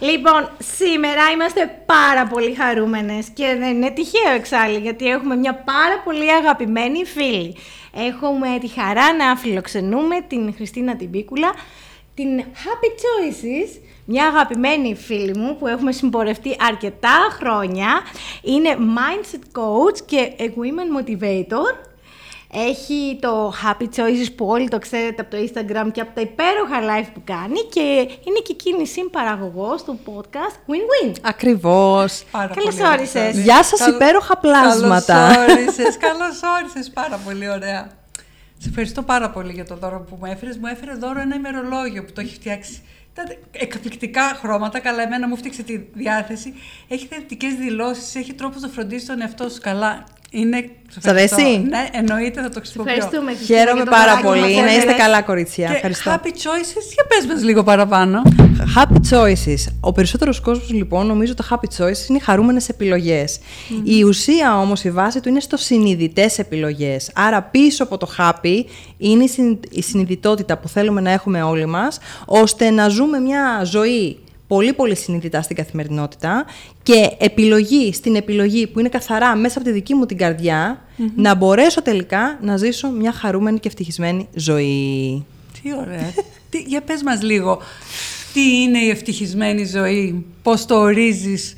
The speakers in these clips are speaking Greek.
Λοιπόν, σήμερα είμαστε πάρα πολύ χαρούμενες και δεν είναι τυχαίο εξάλλου γιατί έχουμε μια πάρα πολύ αγαπημένη φίλη. Έχουμε τη χαρά να φιλοξενούμε την Χριστίνα Τιμπίκουλα, την Happy Choices, μια αγαπημένη φίλη μου που έχουμε συμπορευτεί αρκετά χρόνια. Είναι mindset coach και women motivator. Έχει το Happy Choices που όλοι το ξέρετε από το Instagram και από τα υπέροχα live που κάνει και είναι και εκείνη συμπαραγωγός του podcast Win Win. Ακριβώς. Καλώς όρισες. Γεια σας υπέροχα πλάσματα. Καλώς όρισες, καλώς όρισες. Πάρα πολύ ωραία. Σε ευχαριστώ πάρα πολύ για το δώρο που μου έφερες. Μου έφερε δώρο ένα ημερολόγιο που το έχει φτιάξει. Ήταν εκπληκτικά χρώματα, καλά εμένα μου φτιάξε τη διάθεση. Έχει θετικές δηλώσεις, έχει τρόπο να φροντίσει τον εαυτό σου καλά. Είναι. Σ' αρέσει; Ναι, εννοείται θα το χρησιμοποιώ. Ευχαριστούμε. Χριστίνα, Χαίρομαι για το πάρα δωράκι πολύ. μας Να είστε έφερες. καλά, κορίτσια. Και Ευχαριστώ. happy choices, για πες μας λίγο παραπάνω. Happy choices. Ο περισσότερος κόσμος, λοιπόν, νομίζω το happy choices είναι χαρούμενες επιλογές. Η ουσία όμως, η βάση του είναι στο συνειδητές επιλογές. Άρα, πίσω από το happy είναι η συνει- η συνειδητότητα που θέλουμε να έχουμε όλοι μας, ώστε να ζούμε μια ζωή πολύ πολύ συνειδητά στην καθημερινότητα και επιλογή στην επιλογή που είναι καθαρά μέσα από τη δική μου την καρδια να μπορέσω τελικά να ζήσω μια χαρούμενη και ευτυχισμένη ζωή. Τι ωραία. τι, για πες μας λίγο, τι είναι η ευτυχισμένη ζωή, πώς το ορίζεις;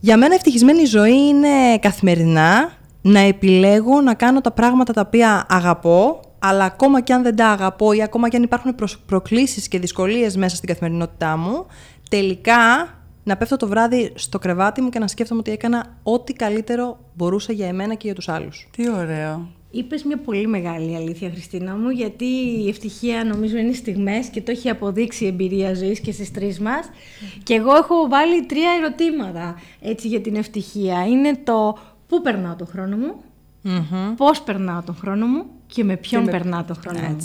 Για μένα ευτυχισμένη ζωή είναι καθημερινά να επιλέγω να κάνω τα πράγματα τα οποία αγαπώ, αλλά ακόμα και αν δεν τα αγαπώ ή ακόμα και αν υπάρχουν προσ- προκλήσεις και δυσκολίες μέσα στην καθημερινότητά μου, τελικά να πέφτω το βράδυ στο κρεβάτι μου και να σκέφτομαι ότι έκανα ό,τι καλύτερο μπορούσα για εμένα και για τους άλλους. Τι ωραίο. Είπες μια πολύ μεγάλη αλήθεια, Χριστίνα μου, γιατί η ευτυχία νομίζω είναι στιγμές και το έχει αποδείξει η εμπειρία ζωής και στις τρεις μας. Και εγώ έχω βάλει τρία ερωτήματα έτσι, για την ευτυχία. Είναι το πού περνάω τον χρόνο μου, πώς περνάω τον χρόνο μου και με ποιον περνάω τον χρόνο μου.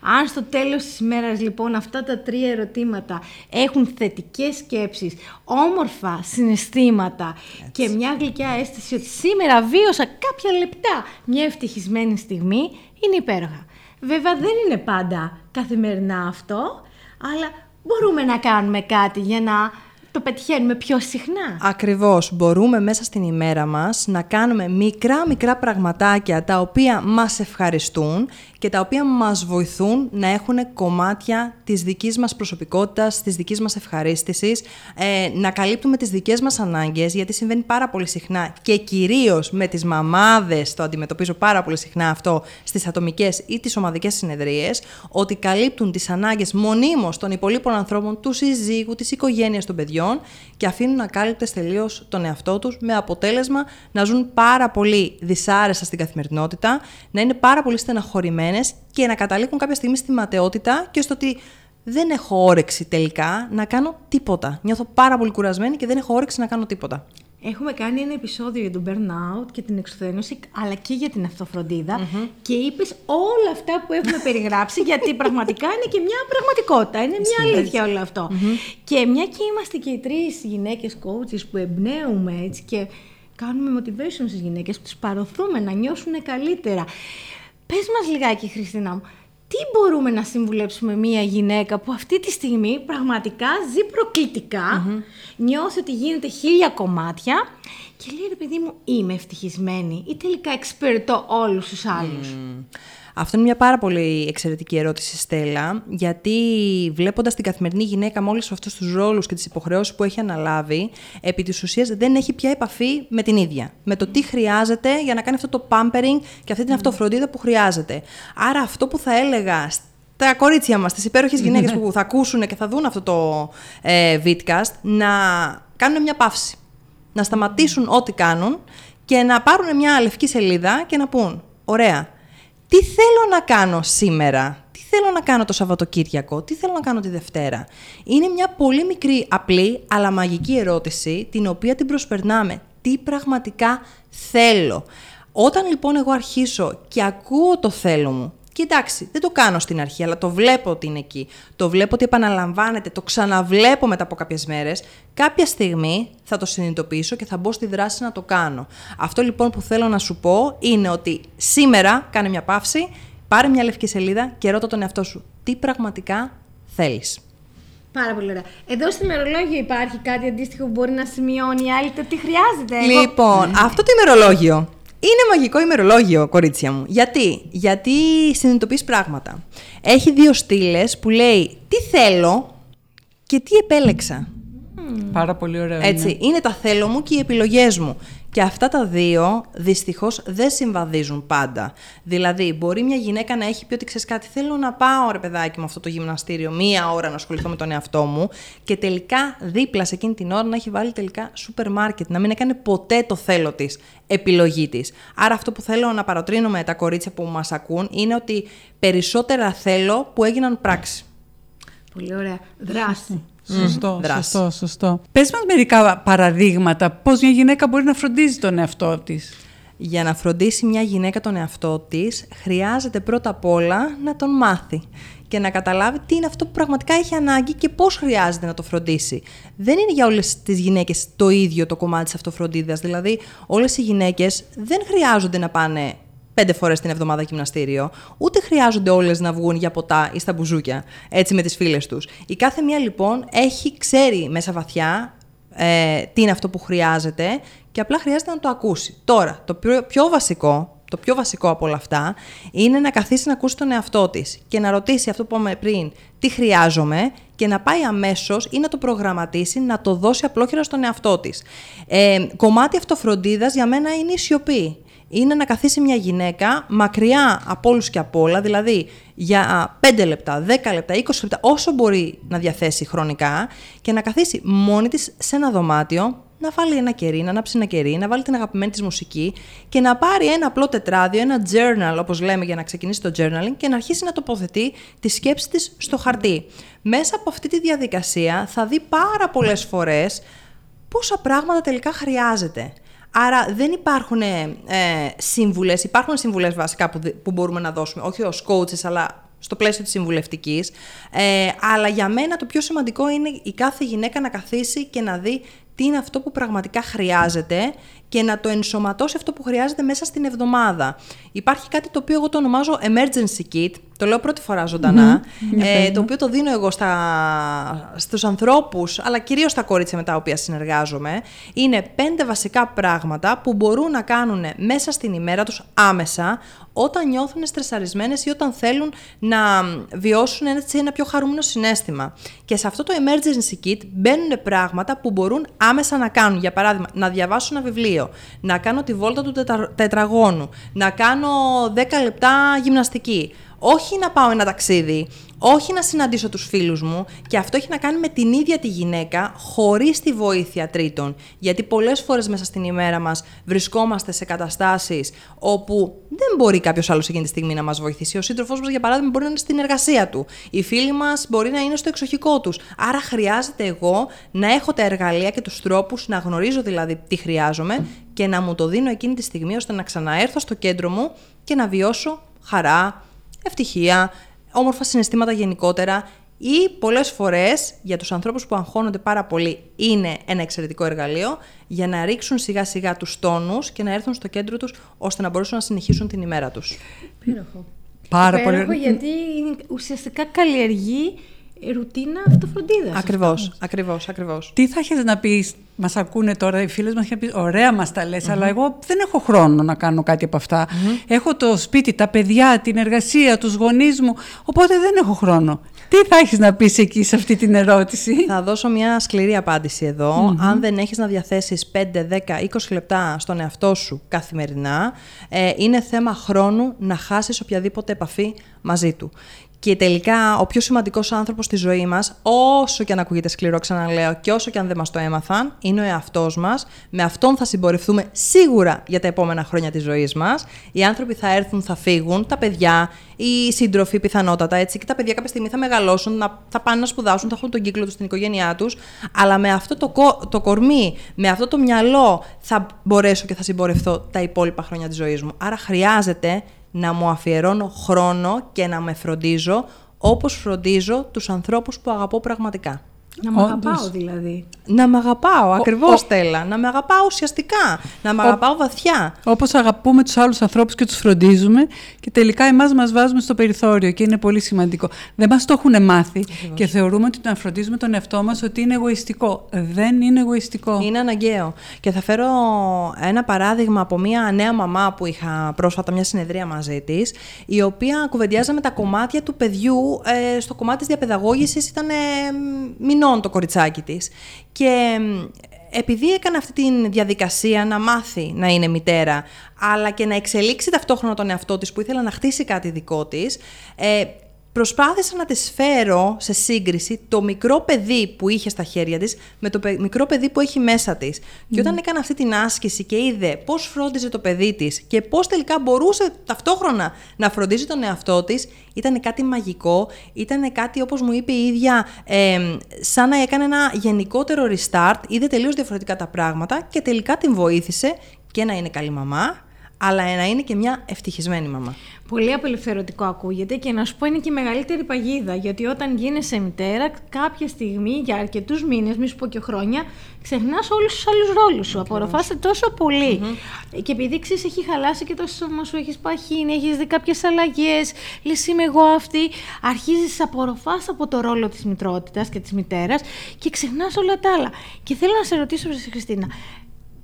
Αν στο τέλος της ημέρας λοιπόν αυτά τα τρία ερωτήματα έχουν θετικές σκέψεις, όμορφα συναισθήματα και μια γλυκιά αίσθηση ότι σήμερα βίωσα κάποια λεπτά μια ευτυχισμένη στιγμή, είναι υπέροχα. Βέβαια δεν είναι πάντα καθημερινά αυτό, αλλά μπορούμε να κάνουμε κάτι για να το πετυχαίνουμε πιο συχνά. Ακριβώς. Μπορούμε μέσα στην ημέρα μας να κάνουμε μικρά μικρά πραγματάκια τα οποία μας ευχαριστούν και τα οποία μας βοηθούν να έχουν κομμάτια της δικής μας προσωπικότητας, της δικής μας ευχαρίστησης, ε, να καλύπτουμε τις δικές μας ανάγκες, γιατί συμβαίνει πάρα πολύ συχνά και κυρίως με τις μαμάδες, το αντιμετωπίζω πάρα πολύ συχνά αυτό, στις ατομικές ή τις ομαδικές συνεδρίες, ότι καλύπτουν τις ανάγκες μονίμως των υπολείπων ανθρώπων, του συζύγου, της οικογένειας των παιδιών και αφήνουν ακάλυπτες τελείως τον εαυτό τους με αποτέλεσμα να ζουν πάρα πολύ δυσάρεστα στην καθημερινότητα, να είναι πάρα πολύ στεναχωρημένες και να καταλήγουν κάποια στιγμή στη ματαιότητα και στο ότι δεν έχω όρεξη τελικά να κάνω τίποτα. Νιώθω πάρα πολύ κουρασμένη και δεν έχω όρεξη να κάνω τίποτα. Έχουμε κάνει ένα επεισόδιο για τον burnout και την εξουθένωση, αλλά και για την αυτοφροντιδα και είπες όλα αυτά που έχουμε περιγράψει, γιατί πραγματικά είναι και μια πραγματικότητα, είναι μια αλήθεια όλο αυτό. Και μια και είμαστε και οι τρεις γυναίκες coaches που εμπνέουμε έτσι και κάνουμε motivation στις γυναίκες, που τους παροθούμε να νιώσουν καλύτερα. Πες μας λιγάκι, Χριστίνα μου, τι μπορούμε να συμβουλέψουμε μία γυναίκα που αυτή τη στιγμή πραγματικά ζει προκλητικά, νιώθει ότι γίνεται χίλια κομμάτια και λέει ρε παιδί μου είμαι ευτυχισμένη ή τελικά εξυπηρετώ όλους τους άλλους. Αυτό είναι μια πάρα πολύ εξαιρετική ερώτηση, Στέλλα, γιατί βλέποντας την καθημερινή γυναίκα με όλους αυτούς τους ρόλους και τις υποχρεώσεις που έχει αναλάβει, επί της ουσίας δεν έχει πια επαφή με την ίδια. Με το τι χρειάζεται για να κάνει αυτό το pampering και αυτή την αυτοφροντίδα που χρειάζεται. Άρα, αυτό που θα έλεγα στα κορίτσια μας, τι υπέροχες γυναίκες που θα ακούσουν και θα δουν αυτό το ε, vidcast, να κάνουν μια παύση. Να σταματήσουν ό,τι κάνουν και να πάρουν μια λευκή σελίδα και να πούν: Ωραία, τι θέλω να κάνω σήμερα, τι θέλω να κάνω το Σαββατοκύριακο, τι θέλω να κάνω τη Δευτέρα; Είναι μια πολύ μικρή, απλή, αλλά μαγική ερώτηση, την οποία την προσπερνάμε. Τι πραγματικά θέλω; Όταν λοιπόν εγώ αρχίσω και ακούω το θέλω μου και εντάξει, δεν το κάνω στην αρχή, αλλά το βλέπω ότι είναι εκεί. Το βλέπω ότι επαναλαμβάνεται, το ξαναβλέπω μετά από κάποιες μέρες. Κάποια στιγμή θα το συνειδητοποιήσω και θα μπω στη δράση να το κάνω. Αυτό λοιπόν που θέλω να σου πω είναι ότι σήμερα κάνε μια παύση, πάρε μια λευκή σελίδα και ρώτα τον εαυτό σου τι πραγματικά θέλεις. Πάρα πολύ ωραία. Εδώ στο ημερολόγιο υπάρχει κάτι αντίστοιχο που μπορεί να σημειώνει η άλλη το τι χρειάζεται. Λοιπόν, αυτό το ημερολόγιο είναι μαγικό ημερολόγιο, κορίτσια μου. Γιατί, Γιατί συνειδητοποιείς πράγματα. Έχει δύο στήλες που λέει τι θέλω και τι επέλεξα. Πάρα πολύ ωραίο. Έτσι, είναι. είναι τα θέλω μου και οι επιλογές μου. Και αυτά τα δύο δυστυχώς δεν συμβαδίζουν πάντα. Δηλαδή, μπορεί μια γυναίκα να έχει πει ότι ξέρεις κάτι, θέλω να πάω ρε παιδάκι με αυτό το γυμναστήριο μία ώρα να ασχοληθώ με τον εαυτό μου και τελικά δίπλα σε εκείνη την ώρα να έχει βάλει τελικά σούπερ μάρκετ, να μην έκανε ποτέ το θέλω της επιλογή της. Άρα, αυτό που θέλω να παροτρύνω με τα κορίτσια που μας ακούν είναι ότι περισσότερα θέλω που έγιναν πράξη. Πολύ ωραία. Δράση. Σωστό, mm, σωστό, σωστό. Πες μας μερικά παραδείγματα πώς μια γυναίκα μπορεί να φροντίζει τον εαυτό της. Για να φροντίσει μια γυναίκα τον εαυτό της, χρειάζεται πρώτα απ' όλα να τον μάθει και να καταλάβει τι είναι αυτό που πραγματικά έχει ανάγκη και πώς χρειάζεται να το φροντίσει. Δεν είναι για όλες τις γυναίκες το ίδιο το κομμάτι της αυτοφροντίδας. Δηλαδή, όλες οι γυναίκες δεν χρειάζονται να πάνε πέντε φορές την εβδομάδα γυμναστήριο, ούτε χρειάζονται όλες να βγουν για ποτά ή στα μπουζούκια, έτσι με τις φίλες τους. Η κάθε μία λοιπόν έχει, ξέρει μέσα βαθιά ε, τι είναι αυτό που χρειάζεται και απλά χρειάζεται να το ακούσει. Τώρα, το πιο, πιο βασικό, το πιο βασικό από όλα αυτά είναι να καθίσει να ακούσει τον εαυτό της και να ρωτήσει αυτό που είπαμε πριν, τι χρειάζομαι και να πάει αμέσως ή να το προγραμματίσει, να το δώσει απλόχερα στον εαυτό της. Ε, κομμάτι αυτοφροντίδας για μένα είναι η σιωπή είναι να καθίσει μια γυναίκα μακριά από όλους και από όλα, δηλαδή για 5 λεπτά, 10 λεπτά, 20 λεπτά, όσο μπορεί να διαθέσει χρονικά και να καθίσει μόνη της σε ένα δωμάτιο, να βάλει ένα κερί, να ανάψει ένα κερί, να βάλει την αγαπημένη της μουσική και να πάρει ένα απλό τετράδιο, ένα journal όπως λέμε για να ξεκινήσει το journaling και να αρχίσει να τοποθετεί τη σκέψη της στο χαρτί. Μέσα από αυτή τη διαδικασία θα δει πάρα πολλές φορές πόσα πράγματα τελικά χρειάζεται. Άρα δεν υπάρχουν ε, σύμβουλες, υπάρχουν σύμβουλες βασικά που, που μπορούμε να δώσουμε, όχι ως coaches, αλλά στο πλαίσιο της συμβουλευτικής. Ε, αλλά για μένα το πιο σημαντικό είναι η κάθε γυναίκα να καθίσει και να δει τι είναι αυτό που πραγματικά χρειάζεται και να το ενσωματώσει αυτό που χρειάζεται μέσα στην εβδομάδα. Υπάρχει κάτι το οποίο εγώ το ονομάζω emergency kit, το λέω πρώτη φορά ε, το οποίο το δίνω εγώ στα, στους ανθρώπους, αλλά κυρίως στα κορίτσια με τα οποία συνεργάζομαι. Είναι πέντε βασικά πράγματα που μπορούν να κάνουν μέσα στην ημέρα τους άμεσα, όταν νιώθουν στρεσαρισμένες ή όταν θέλουν να βιώσουν έτσι ένα πιο χαρούμενο συνέστημα. Και σε αυτό το emergency kit μπαίνουν πράγματα που μπορούν άμεσα να κάνουν. Για παράδειγμα, να διαβάσουν ένα βιβλίο, να κάνω τη βόλτα του τετραγώνου, να κάνω 10 λεπτά γυμναστική, όχι να πάω ένα ταξίδι, όχι να συναντήσω τους φίλους μου και αυτό έχει να κάνει με την ίδια τη γυναίκα χωρίς τη βοήθεια τρίτων. Γιατί πολλές φορές μέσα στην ημέρα μας βρισκόμαστε σε καταστάσεις όπου δεν μπορεί κάποιος άλλος εκείνη τη στιγμή να μας βοηθήσει. Ο σύντροφός μας, για παράδειγμα, μπορεί να είναι στην εργασία του. Οι φίλοι μας μπορεί να είναι στο εξοχικό τους. Άρα χρειάζεται εγώ να έχω τα εργαλεία και τους τρόπους, να γνωρίζω δηλαδή τι χρειάζομαι και να μου το δίνω εκείνη τη στιγμή ώστε να ξαναέρθω στο κέντρο μου και να βιώσω χαρά, ευτυχία, όμορφα συναισθήματα γενικότερα ή πολλές φορές για τους ανθρώπους που αγχώνονται πάρα πολύ είναι ένα εξαιρετικό εργαλείο για να ρίξουν σιγά σιγά τους τόνους και να έρθουν στο κέντρο τους ώστε να μπορέσουν να συνεχίσουν την ημέρα τους. Πύροχο. Πάρα πολύ. γιατί ουσιαστικά καλλιεργεί ρουτίνα αυτοφροντίδας. Ακριβώς, ακριβώς, ακριβώς. Τι θα έχεις να πεις, μας ακούνε τώρα οι φίλες μας και πεις: Ωραία, μας τα λες, αλλά εγώ δεν έχω χρόνο να κάνω κάτι από Έχω το σπίτι, τα παιδιά, την εργασία, τους γονείς μου, οπότε δεν έχω χρόνο. Τι θα έχεις να πεις εκεί σε αυτή την ερώτηση; Θα δώσω μια σκληρή απάντηση Αν δεν έχεις να διαθέσεις 5, 10, 20 λεπτά στον εαυτό σου καθημερινά, ε, είναι θέμα χρόνου να χάσεις οποιαδήποτε επαφή μαζί του. Και τελικά ο πιο σημαντικός άνθρωπος στη ζωή μας, όσο και αν ακούγεται σκληρό, ξαναλέω, και όσο και αν δεν μας το έμαθαν, είναι ο εαυτός μας. Με αυτόν θα συμπορευτούμε σίγουρα για τα επόμενα χρόνια της ζωής μας. Οι άνθρωποι θα έρθουν, θα φύγουν, τα παιδιά, οι σύντροφοι πιθανότατα έτσι. Και τα παιδιά κάποια στιγμή θα μεγαλώσουν, να, θα πάνε να σπουδάσουν, θα έχουν τον κύκλο τους στην οικογένειά τους. Αλλά με αυτό το, το κορμί, με αυτό το μυαλό, θα μπορέσω και θα συμπορευτώ τα υπόλοιπα χρόνια της ζωής μου. Άρα χρειάζεται να μου αφιερώνω χρόνο και να με φροντίζω όπως φροντίζω τους ανθρώπους που αγαπώ πραγματικά. Να με αγαπάω δηλαδή. Να με αγαπάω, ακριβώς Στέλλα. Να με αγαπάω ουσιαστικά. Να με αγαπάω βαθιά. Όπως αγαπούμε τους άλλους ανθρώπους και τους φροντίζουμε και τελικά εμάς μας βάζουμε στο περιθώριο και είναι πολύ σημαντικό. Δεν μας το έχουν μάθει και θεωρούμε ότι να φροντίζουμε τον εαυτό μας ότι είναι εγωιστικό. Δεν είναι εγωιστικό. Είναι αναγκαίο. Και θα φέρω ένα παράδειγμα από μια νέα μαμά που είχα πρόσφατα μια συνεδρία μαζί της, η οποία κουβεντιάζαμε τα κομμάτια του παιδιού. Ε, στο κομμάτι της διαπαιδαγώγησης ήταν ε, το κοριτσάκι της. Και επειδή έκανε αυτή τη διαδικασία να μάθει να είναι μητέρα, αλλά και να εξελίξει ταυτόχρονα τον εαυτό της που ήθελε να χτίσει κάτι δικό της, ε, προσπάθησα να τη φέρω σε σύγκριση το μικρό παιδί που είχε στα χέρια της με το μικρό παιδί που έχει μέσα της. Και όταν έκανε αυτή την άσκηση και είδε πώς φρόντιζε το παιδί της και πώς τελικά μπορούσε ταυτόχρονα να φροντίζει τον εαυτό της, ήταν κάτι μαγικό, ήταν κάτι όπως μου είπε η ίδια, ε, σαν να έκανε ένα γενικότερο restart, είδε τελείως διαφορετικά τα πράγματα και τελικά την βοήθησε και να είναι καλή μαμά, αλλά να είναι και μια ευτυχισμένη μαμά. Πολύ απελευθερωτικό ακούγεται και να σου πω είναι και η μεγαλύτερη παγίδα. Γιατί όταν γίνεσαι μητέρα, κάποια στιγμή για αρκετούς μήνες, μη σου πω και χρόνια, ξεχνάς όλους τους άλλους ρόλους σου. Απορροφάσαι τόσο Και επειδή ξέρεις, έχει χαλάσει και το σώμα σου, έχεις παχύνει, έχεις δει κάποιες αλλαγές, λες είμαι εγώ αυτή, αρχίζεις να απορροφάς από το ρόλο της μητρότητας και της μητέρας και ξεχνάς όλα τα άλλα. Και θέλω να σε ρωτήσω, Χριστίνα,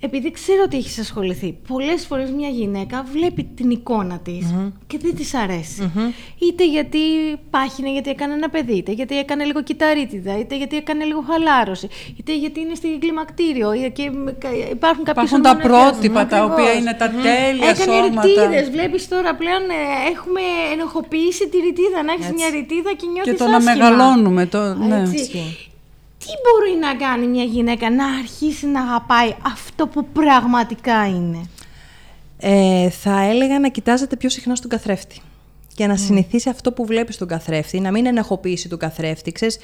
επειδή ξέρω ότι έχεις ασχοληθεί, πολλές φορές μια γυναίκα βλέπει την εικόνα της και δεν της αρέσει. Είτε γιατί πάχινε, γιατί έκανε ένα παιδί, είτε γιατί έκανε λίγο κυταρίτιδα, είτε γιατί έκανε λίγο χαλάρωση, είτε γιατί είναι στη κλιμακτήριο και υπάρχουν κάποιε Υπάρχουν τα πρότυπα τα οποία είναι τα τέλεια έκανε σώματα. Έκανε ρητίδε. Βλέπεις τώρα πλέον ε, έχουμε ενοχοποιήσει τη ρητίδα, να έχεις μια ρητίδα και νιώθεις Και το να μεγαλώνουμε. Το... Ναι τι μπορεί να κάνει μια γυναίκα να αρχίσει να αγαπάει αυτό που πραγματικά είναι; Ε, θα έλεγα να κοιτάζετε πιο συχνά στον καθρέφτη και να mm. συνηθίσει αυτό που βλέπει στον καθρέφτη, να μην ενεχοποιήσει τον καθρέφτη. Ξέρεις,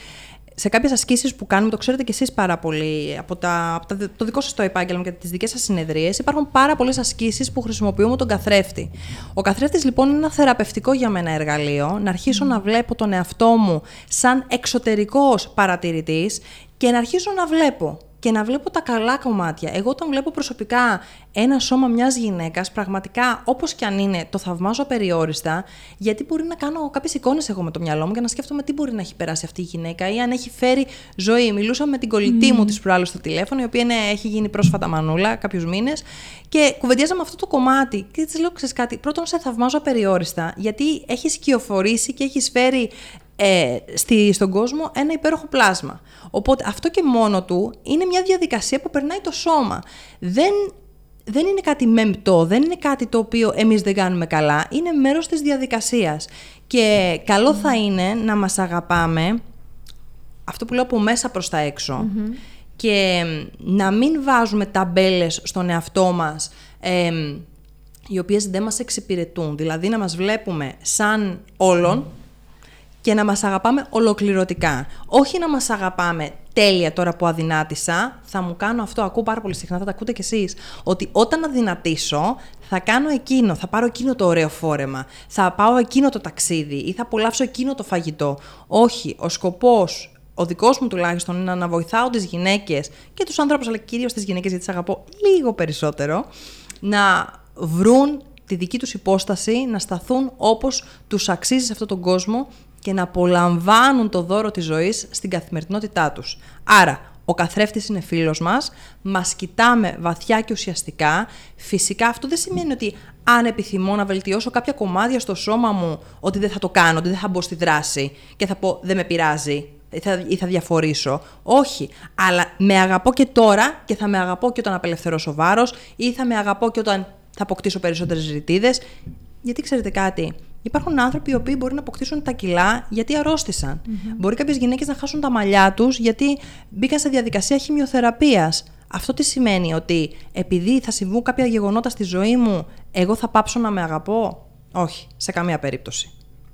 σε κάποιες ασκήσεις που κάνουμε, το ξέρετε κι εσείς πάρα πολύ από, τα, από τα, το δικό σας το επάγγελμα και τις δικές σας συνεδρίες, υπάρχουν πάρα πολλές ασκήσεις που χρησιμοποιούμε τον καθρέφτη. Ο καθρέφτης λοιπόν είναι ένα θεραπευτικό για μένα εργαλείο, να αρχίσω να βλέπω τον εαυτό μου σαν εξωτερικός παρατηρητής και να αρχίσω να βλέπω και να βλέπω τα καλά κομμάτια. Εγώ όταν βλέπω προσωπικά ένα σώμα μιας γυναίκας, πραγματικά όπως και αν είναι, το θαυμάζω περιόριστα, γιατί μπορεί να κάνω κάποιες εικόνες εγώ με το μυαλό μου και να σκέφτομαι τι μπορεί να έχει περάσει αυτή η γυναίκα ή αν έχει φέρει ζωή. Μιλούσα με την κολλητή μου της προάλλου στο τηλέφωνο, η οποία είναι, έχει γίνει πρόσφατα μανούλα κάποιους μήνες και κουβεντιάζαμε αυτό το κομμάτι και της λέω, ξέρεις κάτι, πρώτον σε θαυμάζω απεριόριστα, γιατί έχεις κυοφορήσει και έχεις φέρει ε, στη, στον κόσμο ένα υπέροχο πλάσμα. Οπότε αυτό και μόνο του είναι μια διαδικασία που περνάει το σώμα. Δεν, δεν είναι κάτι μεμπτό, δεν είναι κάτι το οποίο εμείς δεν κάνουμε καλά, είναι μέρος της διαδικασίας. Και καλό θα είναι να μας αγαπάμε, αυτό που λέω από μέσα προς τα εξω και να μην βάζουμε ταμπέλες στον εαυτό μας, ε, οι οποίες δεν μας εξυπηρετούν. Δηλαδή να μας βλέπουμε σαν όλων, και να μας αγαπάμε ολοκληρωτικά. Όχι να μας αγαπάμε τέλεια τώρα που αδυνάτησα, θα μου κάνω αυτό, ακούω πάρα πολύ συχνά, θα τα ακούτε κι εσείς, ότι όταν αδυνατήσω θα κάνω εκείνο, θα πάρω εκείνο το ωραίο φόρεμα, θα πάω εκείνο το ταξίδι ή θα απολαύσω εκείνο το φαγητό. Όχι, ο σκοπός ο δικός μου τουλάχιστον είναι να βοηθάω τις γυναίκες και τους ανθρώπους, αλλά κυρίως τις γυναίκες, γιατί τις αγαπώ λίγο περισσότερο, να βρουν τη δική τους υπόσταση, να σταθούν όπως τους αξίζει σε αυτόν τον κόσμο και να απολαμβάνουν το δώρο της ζωής στην καθημερινότητά τους. Άρα, ο καθρέφτης είναι φίλος μας, μας κοιτάμε βαθιά και ουσιαστικά. Φυσικά αυτό δεν σημαίνει ότι αν επιθυμώ να βελτιώσω κάποια κομμάτια στο σώμα μου, ότι δεν θα το κάνω, ότι δεν θα μπω στη δράση και θα πω δεν με πειράζει ή θα, ή θα διαφορήσω. Όχι, αλλά με αγαπώ και τώρα και θα με αγαπώ και όταν απελευθερώσω βάρος ή θα με αγαπώ και όταν θα αποκτήσω περισσότερες ρητίδες. Γιατί ξέρετε κάτι, Υπάρχουν άνθρωποι οι οποίοι μπορεί να αποκτήσουν τα κιλά γιατί αρρώστησαν. Μπορεί κάποιες γυναίκες να χάσουν τα μαλλιά τους γιατί μπήκαν σε διαδικασία χημειοθεραπείας. Αυτό τι σημαίνει, ότι επειδή θα συμβούν κάποια γεγονότα στη ζωή μου, εγώ θα πάψω να με αγαπώ; Όχι, σε καμία περίπτωση.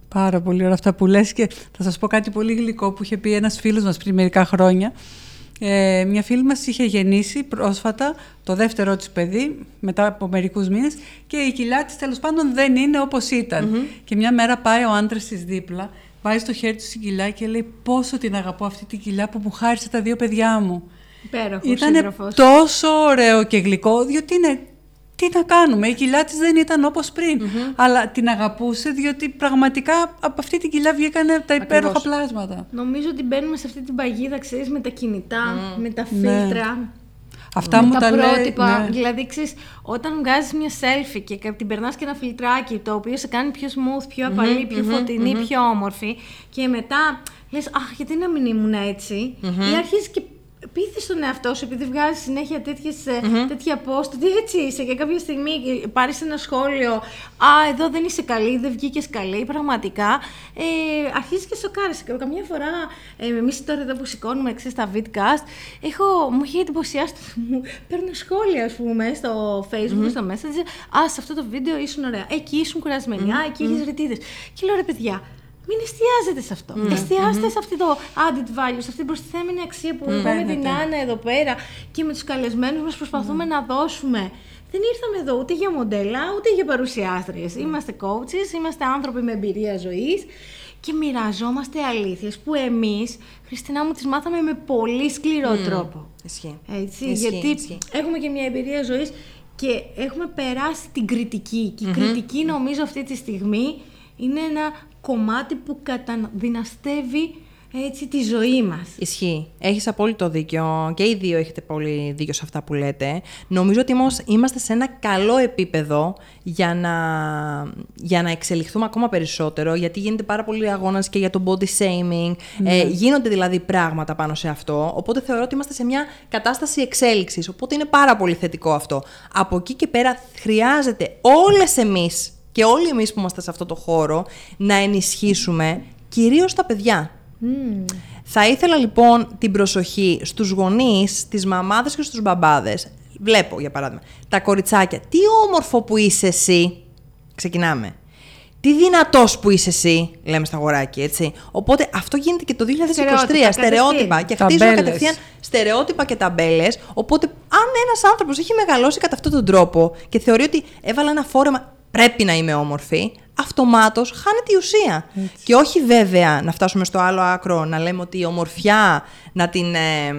Πάρα πολύ ωραία αυτά που λες και θα σας πω κάτι πολύ γλυκό που είχε πει ένας φίλος μας πριν μερικά χρόνια. Ε, μια φίλη μας είχε γεννήσει πρόσφατα το δεύτερό της παιδί μετά από μερικούς μήνες και η κοιλιά της τέλος πάντων δεν είναι όπως Και μια μέρα πάει ο άντρας της δίπλα, πάει στο χέρι του στην κοιλιά και λέει πόσο την αγαπώ αυτή την κοιλιά που μου χάρισε τα δύο παιδιά μου. Ήταν τόσο ωραίο και γλυκό, διότι είναι τι να κάνουμε, η κοιλιά της δεν ήταν όπως πριν. Αλλά την αγαπούσε διότι πραγματικά από αυτή την κοιλιά βγήκαν τα υπέροχα πλάσματα. Νομίζω ότι μπαίνουμε σε αυτή την παγίδα, ξέρεις, με τα κινητά, με τα ναι. φίλτρα. Αυτά με μου τα, πρότυπα. Ναι. Δηλαδή, ξέρεις, όταν βγάζεις μια selfie και την περνάς και ένα φιλτράκι το οποίο σε κάνει πιο smooth, πιο απαλή, πιο φωτεινή, πιο όμορφη, και μετά λες, Αχ, γιατί να μην ήμουν έτσι, ή αρχίζεις και πείθεις στον εαυτό σου, επειδή βγάζεις συνέχεια τέτοιες, mm-hmm. τέτοια post, ότι έτσι είσαι και κάποια στιγμή πάρεις ένα σχόλιο. Α, εδώ δεν είσαι καλή, δεν βγήκες καλή. Πραγματικά ε, αρχίζεις και σοκάρεσαι. Καμιά φορά, ε, εμείς τώρα εδώ που σηκώνουμε ξέρεις, στα vidcast, έχω, μου είχε εντυπωσιάσει. Μου παίρνω σχόλια, ας πούμε, στο facebook, στο message. Α, σε αυτό το βίντεο ήσουν ωραία. Εκεί ήσουν κουρασμένοι. Α, εκεί έχεις ρητίδες. Και λέω ρε παιδιά, μην εστιάζετε σε αυτό. Mm. Εστιάστε mm-hmm. σε αυτό το added value, σε αυτή την προστιθέμενη αξία που mm. με την Άννα εδώ πέρα και με τους καλεσμένους μας προσπαθούμε mm. να δώσουμε. Δεν ήρθαμε εδώ ούτε για μοντέλα, ούτε για παρουσιάστριες. Mm. Είμαστε coaches, είμαστε άνθρωποι με εμπειρία ζωής και μοιραζόμαστε αλήθειες που εμείς, Χριστίνα μου, τις μάθαμε με πολύ σκληρό τρόπο. Ισχύει. Έτσι, γιατί έχουμε και μια εμπειρία ζωής και έχουμε περάσει την κριτική. Και η κριτική νομίζω αυτή τη στιγμή είναι ένα κομμάτι που καταδυναστεύει έτσι τη ζωή μας. Ισχύει. Έχεις απόλυτο δίκιο και οι δύο έχετε πολύ δίκιο σε αυτά που λέτε. Νομίζω ότι όμως είμαστε σε ένα καλό επίπεδο για να, για να εξελιχθούμε ακόμα περισσότερο, γιατί γίνεται πάρα πολύ αγώνας και για το body shaming. Ναι. Ε, γίνονται δηλαδή πράγματα πάνω σε αυτό, οπότε θεωρώ ότι είμαστε σε μια κατάσταση εξέλιξης, οπότε είναι πάρα πολύ θετικό αυτό. Από εκεί και πέρα χρειάζεται όλες εμείς και όλοι εμείς που είμαστε σε αυτό το χώρο να ενισχύσουμε κυρίως τα παιδιά. Θα ήθελα λοιπόν την προσοχή στους γονείς, στις μαμάδες και στους μπαμπάδες. Βλέπω για παράδειγμα τα κοριτσάκια. Τι όμορφο που είσαι εσύ. Ξεκινάμε. Τι δυνατός που είσαι εσύ, λέμε στα αγοράκια, έτσι. Οπότε αυτό γίνεται και το 2023. Στερεότυπα, στερεότυπα και χτίζουν κατευθείαν στερεότυπα και ταμπέλες. Οπότε, αν ένας άνθρωπος έχει μεγαλώσει κατά αυτόν τον τρόπο και θεωρεί ότι έβαλα ένα φόρεμα πρέπει να είμαι όμορφη, αυτομάτως χάνεται η ουσία. Και όχι βέβαια να φτάσουμε στο άλλο άκρο, να λέμε ότι η ομορφιά να την. Ε,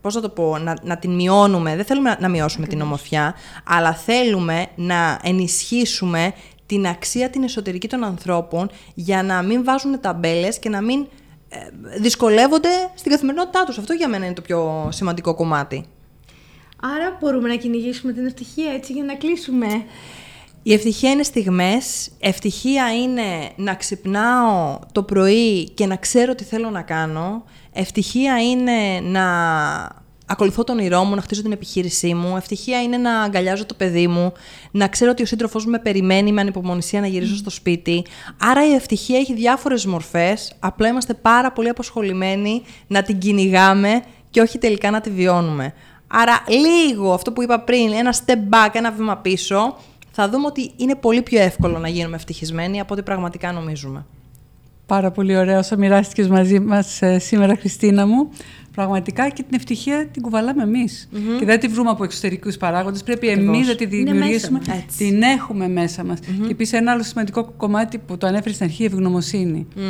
πώς να το πω, να, να την μειώνουμε. Δεν θέλουμε να μειώσουμε την ομορφιά, αλλά θέλουμε να ενισχύσουμε την αξία την εσωτερική των ανθρώπων για να μην βάζουν ταμπέλες και να μην ε, δυσκολεύονται στην καθημερινότητά τους. Αυτό για μένα είναι το πιο σημαντικό κομμάτι. Άρα μπορούμε να κυνηγήσουμε την ευτυχία έτσι για να κλείσουμε. Η ευτυχία είναι στιγμές, ευτυχία είναι να ξυπνάω το πρωί και να ξέρω τι θέλω να κάνω, ευτυχία είναι να ακολουθώ τον όνειρό μου, να χτίζω την επιχείρησή μου, ευτυχία είναι να αγκαλιάζω το παιδί μου, να ξέρω ότι ο σύντροφός μου με περιμένει με ανυπομονησία να γυρίσω στο σπίτι. Άρα η ευτυχία έχει διάφορες μορφές, απλά είμαστε πάρα πολύ αποσχολημένοι να την κυνηγάμε και όχι τελικά να τη βιώνουμε. Άρα λίγο αυτό που είπα πριν, ένα step back, ένα βήμα πίσω, θα δούμε ότι είναι πολύ πιο εύκολο να γίνουμε ευτυχισμένοι από ό,τι πραγματικά νομίζουμε. Πάρα πολύ ωραία όσα μοιράστηκες μαζί μας ε, σήμερα, Χριστίνα μου. Πραγματικά και την ευτυχία την κουβαλάμε εμείς. Και δεν τη βρούμε από εξωτερικούς παράγοντες. Πρέπει εμείς να τη δημιουργήσουμε. Την έχουμε μέσα μας. Και επίσης ένα άλλο σημαντικό κομμάτι που το ανέφερε στην αρχή, η ευγνωμοσύνη. Mm.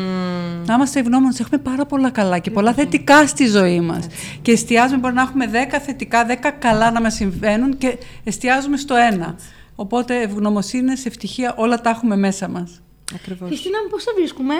Να είμαστε ευγνώμονες, έχουμε πάρα πολλά καλά και πολλά θετικά στη ζωή μας. Και εστιάζουμε, μπορεί να έχουμε 10 θετικά, 10 καλά να μας συμβαίνουν και εστιάζουμε στο ένα. Οπότε ευγνωμοσύνη, ευτυχία, όλα τα έχουμε μέσα μας. Ακριβώς. Χριστίνα, πώς θα βρίσκουμε;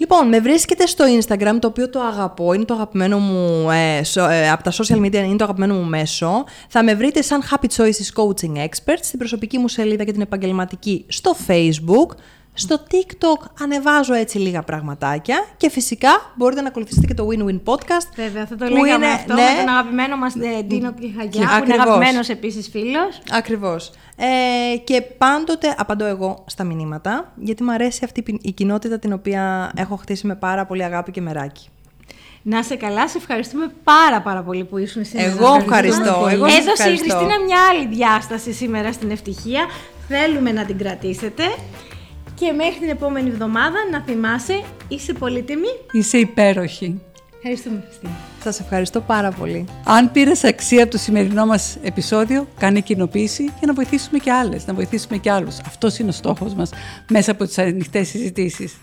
Λοιπόν, με βρίσκεται στο Instagram, το οποίο το αγαπώ, είναι το αγαπημένο μου, ε, ε, από τα social media είναι το αγαπημένο μου μέσο. Θα με βρείτε σαν Happy Choices Coaching Experts, στην προσωπική μου σελίδα και την επαγγελματική στο Facebook. Στο TikTok ανεβάζω έτσι λίγα πραγματάκια και φυσικά μπορείτε να ακολουθήσετε και το Win-Win Podcast. Βέβαια, θα το που λέγαμε είναι- αυτό ναι. με τον αγαπημένο μας ε, Ντίνο Πιχαγιά, που είναι Ακριβώς. αγαπημένος επίσης φίλος. Ακριβώς. Ε, και πάντοτε απαντώ εγώ στα μηνύματα, γιατί μου αρέσει αυτή η- η κοινότητα την οποία έχω χτίσει με πάρα πολύ αγάπη και μεράκι. Να σε καλά, σε ευχαριστούμε πάρα πάρα πολύ που ήσουν σήμερα. Εγώ ευχαριστώ, πολύ. εγώ σας Έδωσε η ευχαριστώ. Χριστίνα μια άλλη διάσταση σήμερα στην ευτυχία. Θέλουμε να την κρατήσετε. Και μέχρι την επόμενη εβδομάδα να θυμάσαι, είσαι πολύτιμη. Είσαι υπέροχη. Ευχαριστούμε Χριστίνα. Σας ευχαριστώ πάρα πολύ. Αν πήρες αξία από το σημερινό μας επεισόδιο, κάνε κοινοποίηση για να βοηθήσουμε και άλλες, να βοηθήσουμε και άλλους. Αυτός είναι ο στόχος μας μέσα από τις ανοιχτές συζητήσεις.